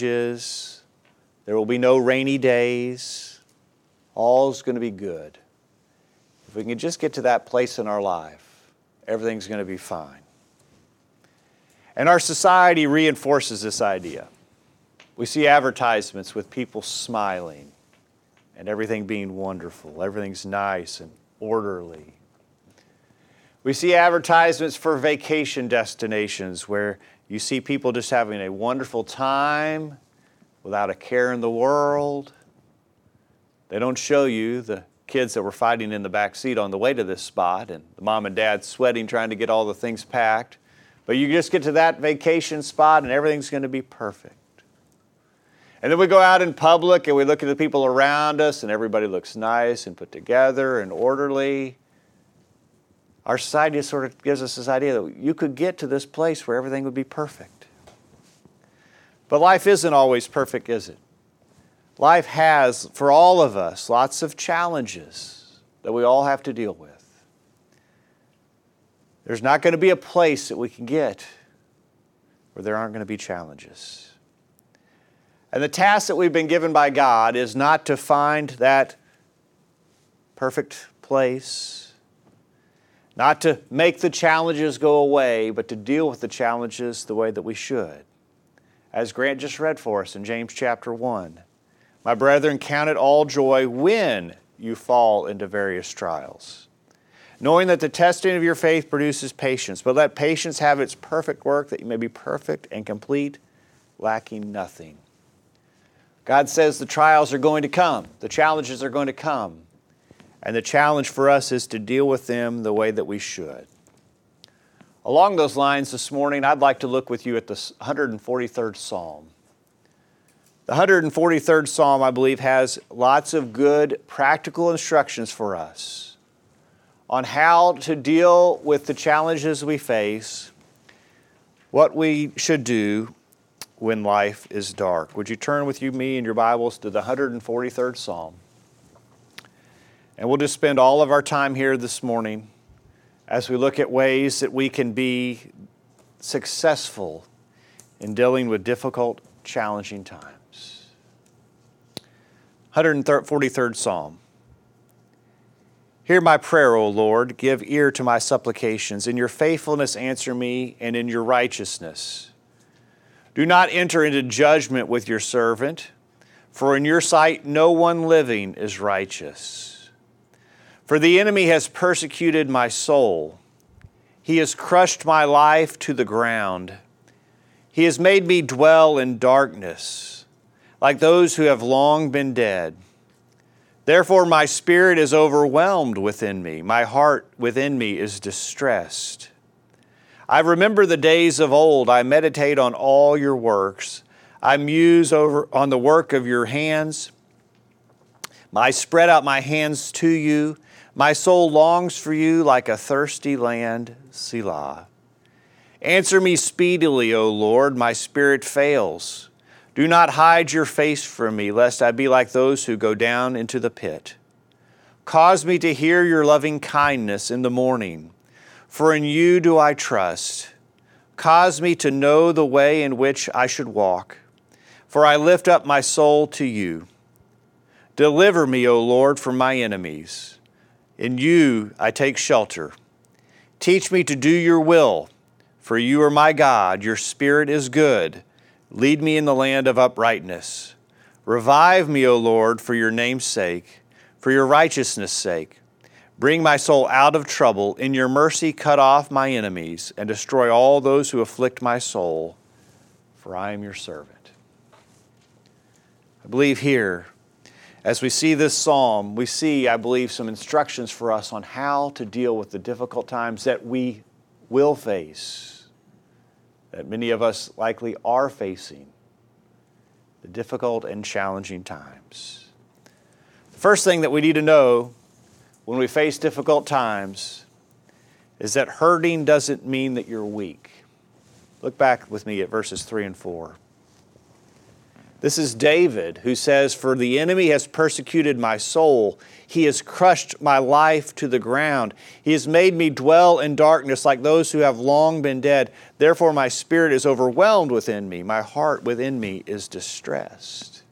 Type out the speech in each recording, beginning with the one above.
There will be no rainy days. All's going to be good. If we can just get to that place in our life, everything's going to be fine. And our society reinforces this idea. We see advertisements with people smiling and everything being wonderful, everything's nice and orderly. We see advertisements for vacation destinations where you see people just having a wonderful time without a care in the world. They don't show you the kids that were fighting in the back seat on the way to this spot and the mom and dad sweating trying to get all the things packed. But you just get to that vacation spot and everything's going to be perfect. And then we go out in public and we look at the people around us and everybody looks nice and put together and orderly. Our society sort of gives us this idea that you could get to this place where everything would be perfect. But life isn't always perfect, is it? Life has, for all of us, lots of challenges that we all have to deal with. There's not going to be a place that we can get where there aren't going to be challenges. And the task that we've been given by God is not to find that perfect place, not to make the challenges go away, but to deal with the challenges the way that we should. As Grant just read for us in James chapter 1 My brethren, count it all joy when you fall into various trials knowing that the testing of your faith produces patience. But let patience have its perfect work, that you may be perfect and complete, lacking nothing. God says the trials are going to come, the challenges are going to come. And the challenge for us is to deal with them the way that we should. Along those lines, this morning, I'd like to look with you at the 143rd Psalm. The 143rd Psalm, I believe, has lots of good practical instructions for us on how to deal with the challenges we face, what we should do when life is dark. Would you turn with you, me, and your Bibles to the 143rd Psalm? And we'll just spend all of our time here this morning as we look at ways that we can be successful in dealing with difficult, challenging times. 143rd Psalm. Hear my prayer, O Lord. Give ear to my supplications. In your faithfulness, answer me, and in your righteousness. Do not enter into judgment with your servant, for in your sight no one living is righteous. For the enemy has persecuted my soul, he has crushed my life to the ground. He has made me dwell in darkness, like those who have long been dead. Therefore, my spirit is overwhelmed within me, my heart within me is distressed. I remember the days of old, I meditate on all your works. I muse over on the work of your hands. I spread out my hands to you. My soul longs for you like a thirsty land, Selah. Answer me speedily, O Lord, my spirit fails. Do not hide your face from me, lest I be like those who go down into the pit. Cause me to hear your loving kindness in the morning, for in you do I trust. Cause me to know the way in which I should walk, for I lift up my soul to you. Deliver me, O Lord, from my enemies. In you I take shelter. Teach me to do your will, for you are my God. Your spirit is good Lead me in the land of uprightness. Revive me, O Lord, for your name's sake, for your righteousness' sake. Bring my soul out of trouble. In your mercy, cut off my enemies and destroy all those who afflict my soul, for I am your servant. I believe here, as we see this psalm, we see, I believe, some instructions for us on how to deal with the difficult times that we will face that many of us likely are facing the difficult and challenging times. The first thing that we need to know when we face difficult times is that hurting doesn't mean that you're weak. Look back with me at verses 3 and 4. This is David who says, For the enemy has persecuted my soul. He has crushed my life to the ground. He has made me dwell in darkness like those who have long been dead. Therefore, my spirit is overwhelmed within me. My heart within me is distressed.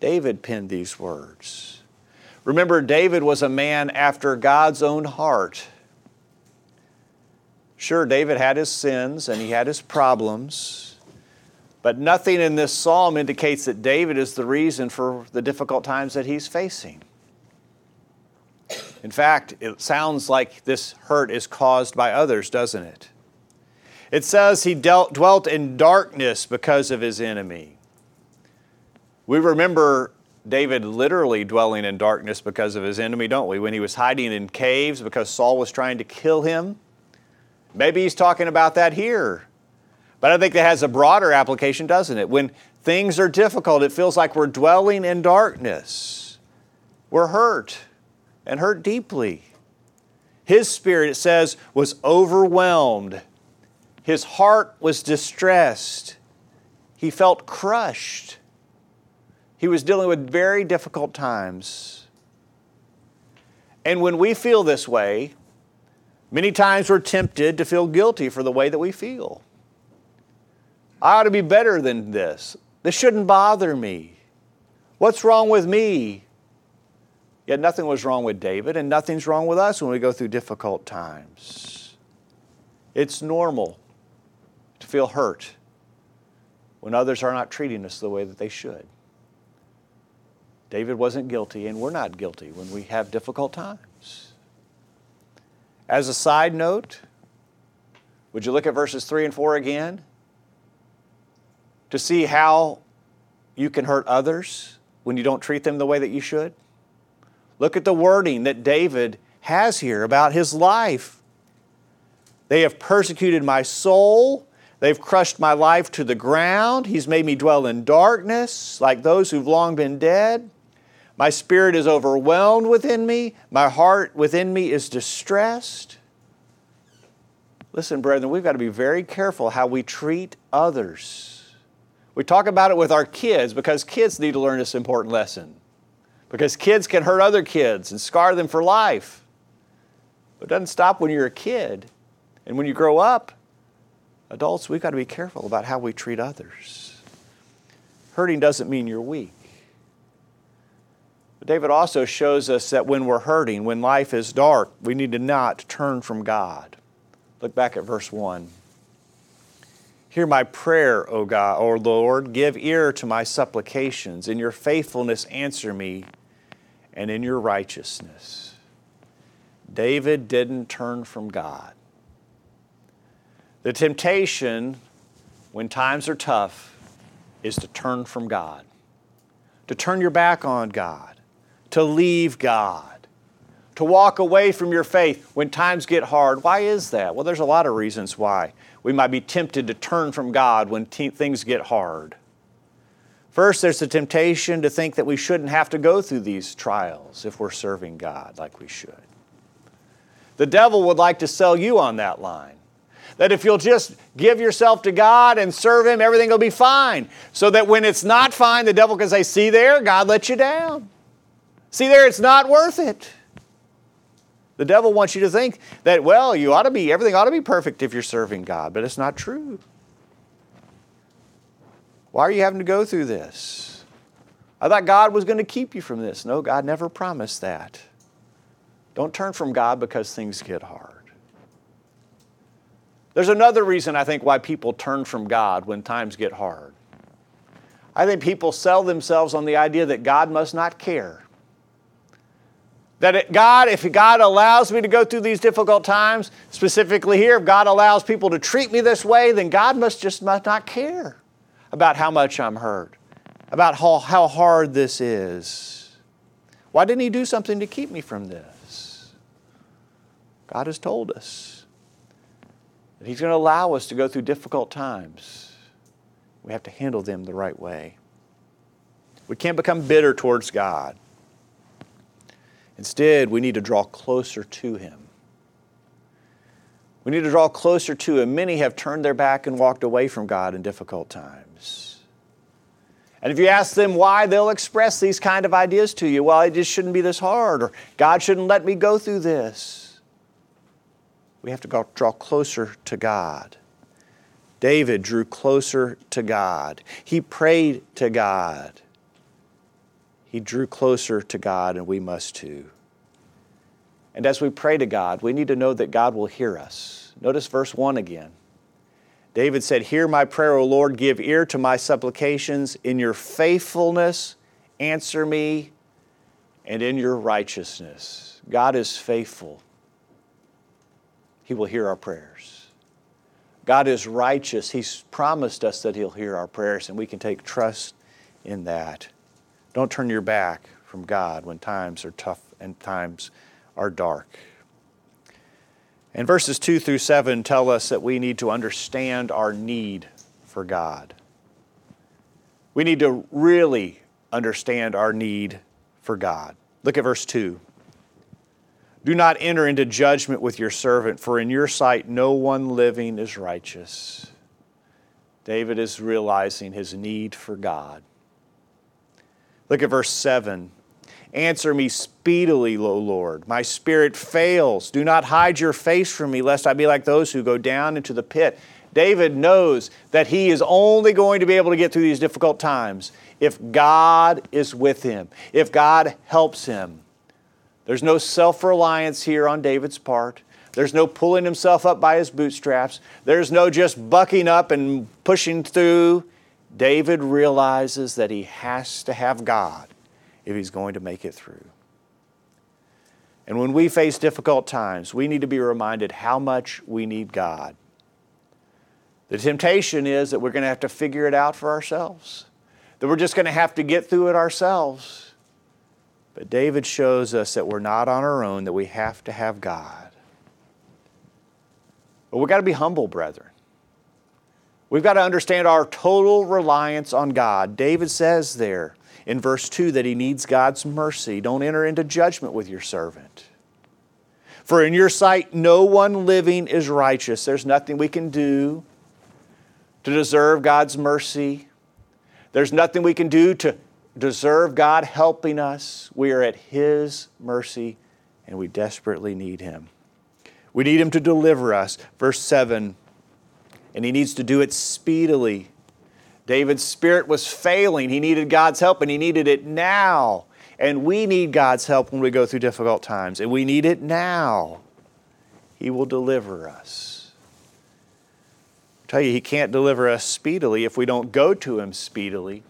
David penned these words. Remember, David was a man after God's own heart. Sure, David had his sins and he had his problems, but nothing in this psalm indicates that David is the reason for the difficult times that he's facing. In fact, it sounds like this hurt is caused by others, doesn't it? It says he dealt, dwelt in darkness because of his enemy. We remember David literally dwelling in darkness because of his enemy, don't we? When he was hiding in caves because Saul was trying to kill him. Maybe he's talking about that here. But I think that has a broader application, doesn't it? When things are difficult, it feels like we're dwelling in darkness. We're hurt and hurt deeply. His spirit, it says, was overwhelmed. His heart was distressed. He felt crushed. He was dealing with very difficult times. And when we feel this way, many times we're tempted to feel guilty for the way that we feel. I ought to be better than this. This shouldn't bother me. What's wrong with me? Yet nothing was wrong with David, and nothing's wrong with us when we go through difficult times. It's normal to feel hurt when others are not treating us the way that they should. David wasn't guilty, and we're not guilty when we have difficult times. As a side note, would you look at verses 3 and 4 again? To see how you can hurt others when you don't treat them the way that you should? Look at the wording that David has here about his life. They have persecuted my soul. They've crushed my life to the ground. He's made me dwell in darkness like those who've long been dead. My spirit is overwhelmed within me. My heart within me is distressed. Listen, brethren, we've got to be very careful how we treat others. We talk about it with our kids because kids need to learn this important lesson. Because kids can hurt other kids and scar them for life. But it doesn't stop when you're a kid. And when you grow up, adults, we've got to be careful about how we treat others. Hurting doesn't mean you're weak. But David also shows us that when we're hurting, when life is dark, we need to not turn from God. Look back at verse 1. Hear my prayer, O God, O Lord. Give ear to my supplications. In your faithfulness, answer me, and in your righteousness. David didn't turn from God. The temptation, when times are tough, is to turn from God, to turn your back on God to leave God, to walk away from your faith when times get hard. Why is that? Well, there's a lot of reasons why. We might be tempted to turn from God when t- things get hard. First, there's the temptation to think that we shouldn't have to go through these trials if we're serving God like we should. The devil would like to sell you on that line. That if you'll just give yourself to God and serve Him, everything will be fine. So that when it's not fine, the devil can say, See there, God let you down. See, there, it's not worth it. The devil wants you to think that, well, you ought to be, everything ought to be perfect if you're serving God, but it's not true. Why are you having to go through this? I thought God was going to keep you from this. No, God never promised that. Don't turn from God because things get hard. There's another reason I think why people turn from God when times get hard. I think people sell themselves on the idea that God must not care. That it, God, if God allows me to go through these difficult times, specifically here, if God allows people to treat me this way, then God must just must not care about how much I'm hurt, about how, how hard this is. Why didn't He do something to keep me from this? God has told us that He's going to allow us to go through difficult times. We have to handle them the right way. We can't become bitter towards God. Instead, we need to draw closer to Him. We need to draw closer to Him. Many have turned their back and walked away from God in difficult times. And if you ask them why, they'll express these kind of ideas to you. Well, it just shouldn't be this hard, or God shouldn't let me go through this. We have to draw closer to God. David drew closer to God. He prayed to God. He drew closer to God, and we must too. And as we pray to God, we need to know that God will hear us. Notice verse 1 again. David said, Hear my prayer, O Lord, give ear to my supplications. In your faithfulness, answer me, and in your righteousness. God is faithful. He will hear our prayers. God is righteous. He's promised us that He'll hear our prayers, and we can take trust in that. Don't turn your back from God when times are tough and times are dark. And verses 2 through 7 tell us that we need to understand our need for God. We need to really understand our need for God. Look at verse 2. Do not enter into judgment with your servant, for in your sight no one living is righteous. David is realizing his need for God. Look at verse 7. Answer me speedily, O Lord. My spirit fails. Do not hide your face from me, lest I be like those who go down into the pit. David knows that he is only going to be able to get through these difficult times if God is with him, if God helps him. There's no self reliance here on David's part. There's no pulling himself up by his bootstraps. There's no just bucking up and pushing through. David realizes that he has to have God if he's going to make it through. And when we face difficult times, we need to be reminded how much we need God. The temptation is that we're going to have to figure it out for ourselves, that we're just going to have to get through it ourselves. But David shows us that we're not on our own, that we have to have God. But we've got to be humble, brethren. We've got to understand our total reliance on God. David says there, in verse 2 that he needs God's mercy. Don't enter into judgment with your servant. For in your sight, no one living is righteous. There's nothing we can do to deserve God's mercy. There's nothing we can do to deserve God helping us. We are at His mercy and we desperately need Him. We need Him to deliver us. Verse 7 and He needs to do it speedily. David's spirit was failing. He needed God's help and he needed it now. And we need God's help when we go through difficult times, and we need it now. He will deliver us. I tell you, He can't deliver us speedily if we don't go to Him speedily.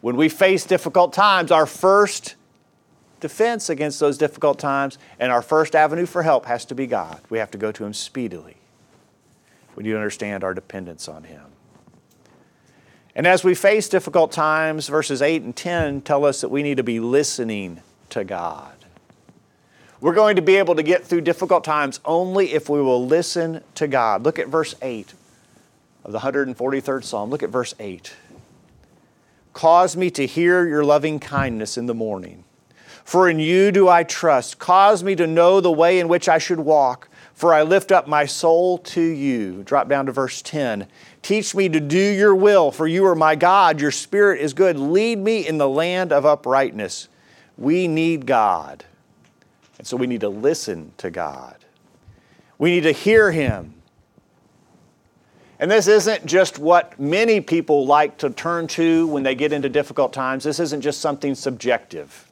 When we face difficult times, our first defense against those difficult times and our first avenue for help has to be God. We have to go to Him speedily. We need to understand our dependence on Him. And as we face difficult times, verses 8 and 10 tell us that we need to be listening to God. We're going to be able to get through difficult times only if we will listen to God. Look at verse 8 of the 143rd Psalm. Look at verse 8. Cause me to hear your loving kindness in the morning. For in you do I trust. Cause me to know the way in which I should walk. For I lift up my soul to you. Drop down to verse 10. Teach me to do your will, for you are my God. Your spirit is good. Lead me in the land of uprightness. We need God. And so we need to listen to God. We need to hear Him. And this isn't just what many people like to turn to when they get into difficult times. This isn't just something subjective.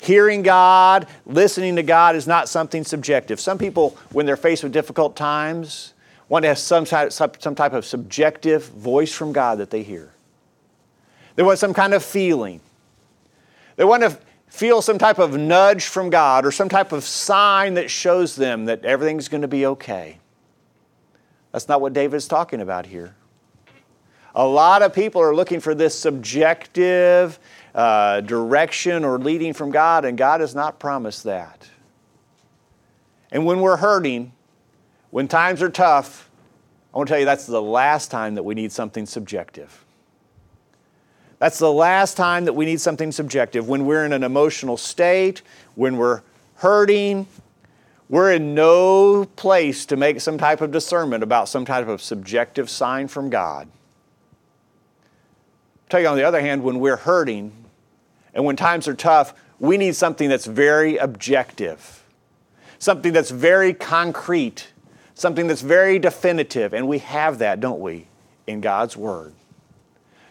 Hearing God, listening to God is not something subjective. Some people, when they're faced with difficult times, want to have some type, some type of subjective voice from God that they hear. They want some kind of feeling. They want to feel some type of nudge from God or some type of sign that shows them that everything's going to be okay. That's not what David's talking about here. A lot of people are looking for this subjective uh, direction or leading from God, and God has not promised that. And when we're hurting, when times are tough, I want to tell you that's the last time that we need something subjective. That's the last time that we need something subjective. When we're in an emotional state, when we're hurting, we're in no place to make some type of discernment about some type of subjective sign from God. tell you on the other hand, when we're hurting and when times are tough, we need something that's very objective, something that's very concrete, something that's very definitive. And we have that, don't we, in God's Word.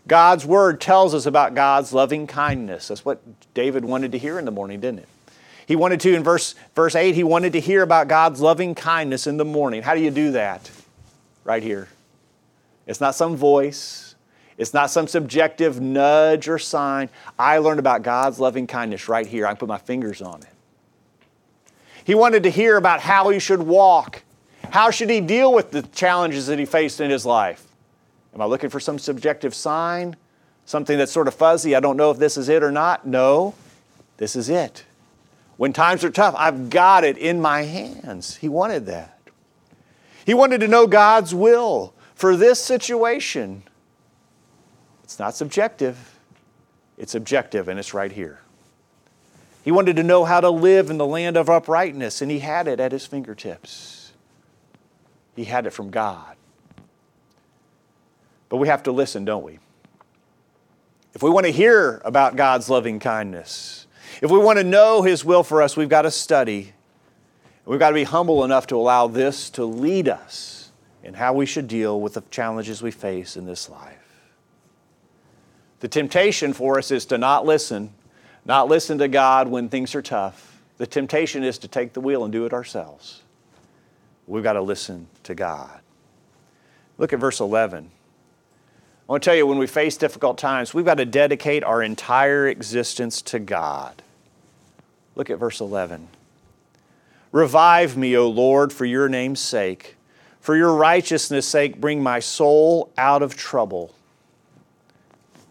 God's Word tells us about God's loving kindness. That's what David wanted to hear in the morning, didn't it? He wanted to, in verse, verse 8, he wanted to hear about God's loving kindness in the morning. How do you do that? Right here. It's not some voice, it's not some subjective nudge or sign. I learned about God's loving kindness right here. I can put my fingers on it. He wanted to hear about how he should walk. How should he deal with the challenges that he faced in his life? Am I looking for some subjective sign? Something that's sort of fuzzy? I don't know if this is it or not. No, this is it. When times are tough, I've got it in my hands. He wanted that. He wanted to know God's will for this situation. It's not subjective, it's objective, and it's right here. He wanted to know how to live in the land of uprightness, and he had it at his fingertips. He had it from God. But we have to listen, don't we? If we want to hear about God's loving kindness, if we want to know His will for us, we've got to study. We've got to be humble enough to allow this to lead us in how we should deal with the challenges we face in this life. The temptation for us is to not listen, not listen to God when things are tough. The temptation is to take the wheel and do it ourselves. We've got to listen to God. Look at verse 11. I want to tell you, when we face difficult times, we've got to dedicate our entire existence to God. Look at verse 11. Revive me, O Lord, for your name's sake. For your righteousness' sake, bring my soul out of trouble.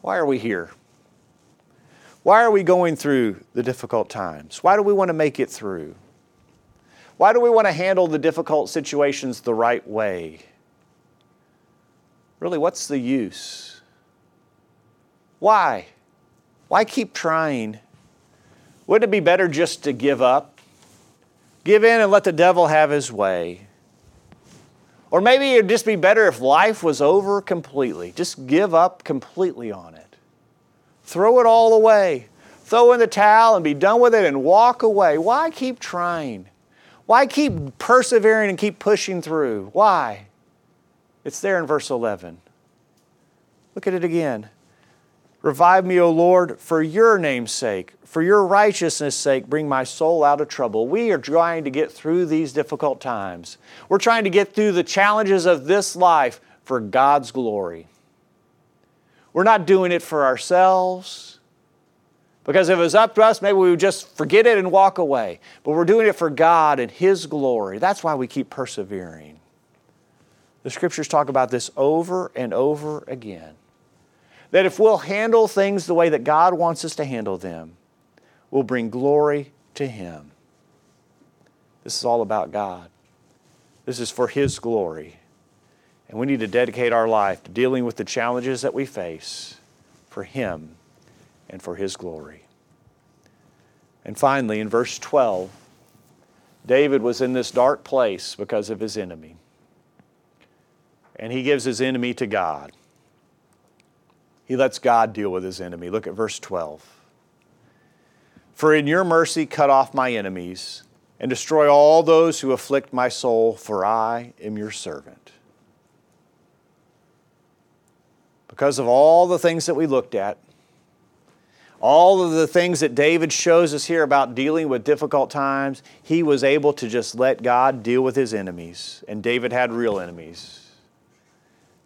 Why are we here? Why are we going through the difficult times? Why do we want to make it through? Why do we want to handle the difficult situations the right way? Really, what's the use? Why? Why keep trying? Wouldn't it be better just to give up? Give in and let the devil have his way. Or maybe it'd just be better if life was over completely. Just give up completely on it. Throw it all away. Throw in the towel and be done with it and walk away. Why keep trying? Why keep persevering and keep pushing through? Why? It's there in verse 11. Look at it again. Revive me, O Lord, for your name's sake. For your righteousness' sake, bring my soul out of trouble. We are trying to get through these difficult times. We're trying to get through the challenges of this life for God's glory. We're not doing it for ourselves. Because if it was up to us, maybe we would just forget it and walk away. But we're doing it for God and His glory. That's why we keep persevering. The scriptures talk about this over and over again. That if we'll handle things the way that God wants us to handle them, we'll bring glory to Him. This is all about God. This is for His glory. And we need to dedicate our life to dealing with the challenges that we face for Him and for His glory. And finally, in verse 12, David was in this dark place because of his enemy. And he gives his enemy to God. He lets God deal with his enemy. Look at verse 12. For in your mercy, cut off my enemies and destroy all those who afflict my soul, for I am your servant. Because of all the things that we looked at, all of the things that David shows us here about dealing with difficult times, he was able to just let God deal with his enemies. And David had real enemies.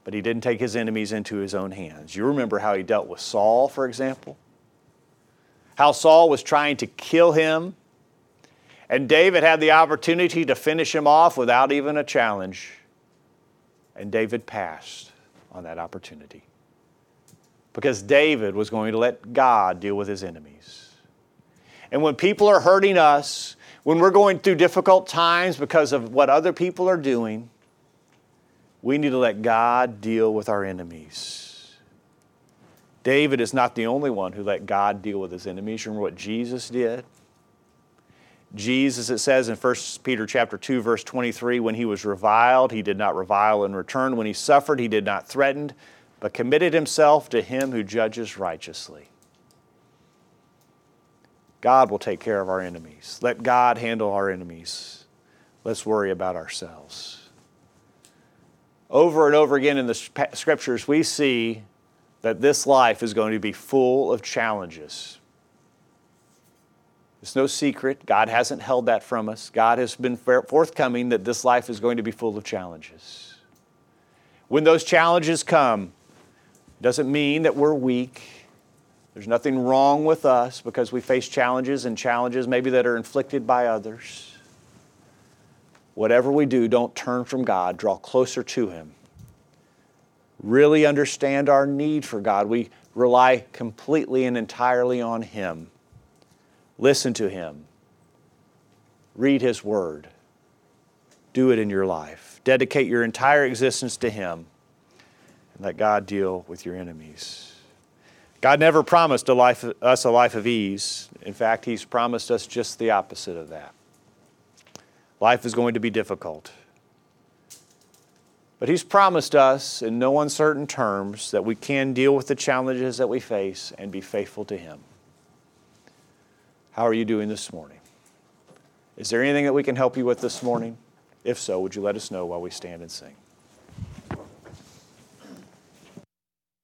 But he didn't take his enemies into his own hands. You remember how he dealt with Saul, for example? how Saul was trying to kill him. And David had the opportunity to finish him off without even a challenge. And David passed on that opportunity. Because David was going to let God deal with his enemies. And when people are hurting us, when we're going through difficult times because of what other people are doing, we need to let God deal with our enemies. David is not the only one who let God deal with his enemies. Remember what Jesus did? Jesus, it says in 1 Peter chapter 2, verse 23, when he was reviled, he did not revile in return. When he suffered, he did not threaten, but committed himself to him who judges righteously. God will take care of our enemies. Let God handle our enemies. Let's worry about ourselves. Over and over again in the scriptures, we see that this life is going to be full of challenges. It's no secret. God hasn't held that from us. God has been forthcoming that this life is going to be full of challenges. When those challenges come, it doesn't mean that we're weak. There's nothing wrong with us because we face challenges and challenges maybe that are inflicted by others. Whatever we do, don't turn from God, draw closer to Him. Really understand our need for God. We rely completely and entirely on Him. Listen to Him. Read His Word. Do it in your life. Dedicate your entire existence to Him and let God deal with your enemies. God never promised a life, us a life of ease. In fact, He's promised us just the opposite of that. Life is going to be difficult. But He's promised us in no uncertain terms that we can deal with the challenges that we face and be faithful to Him. How are you doing this morning? Is there anything that we can help you with this morning? If so, would you let us know while we stand and sing?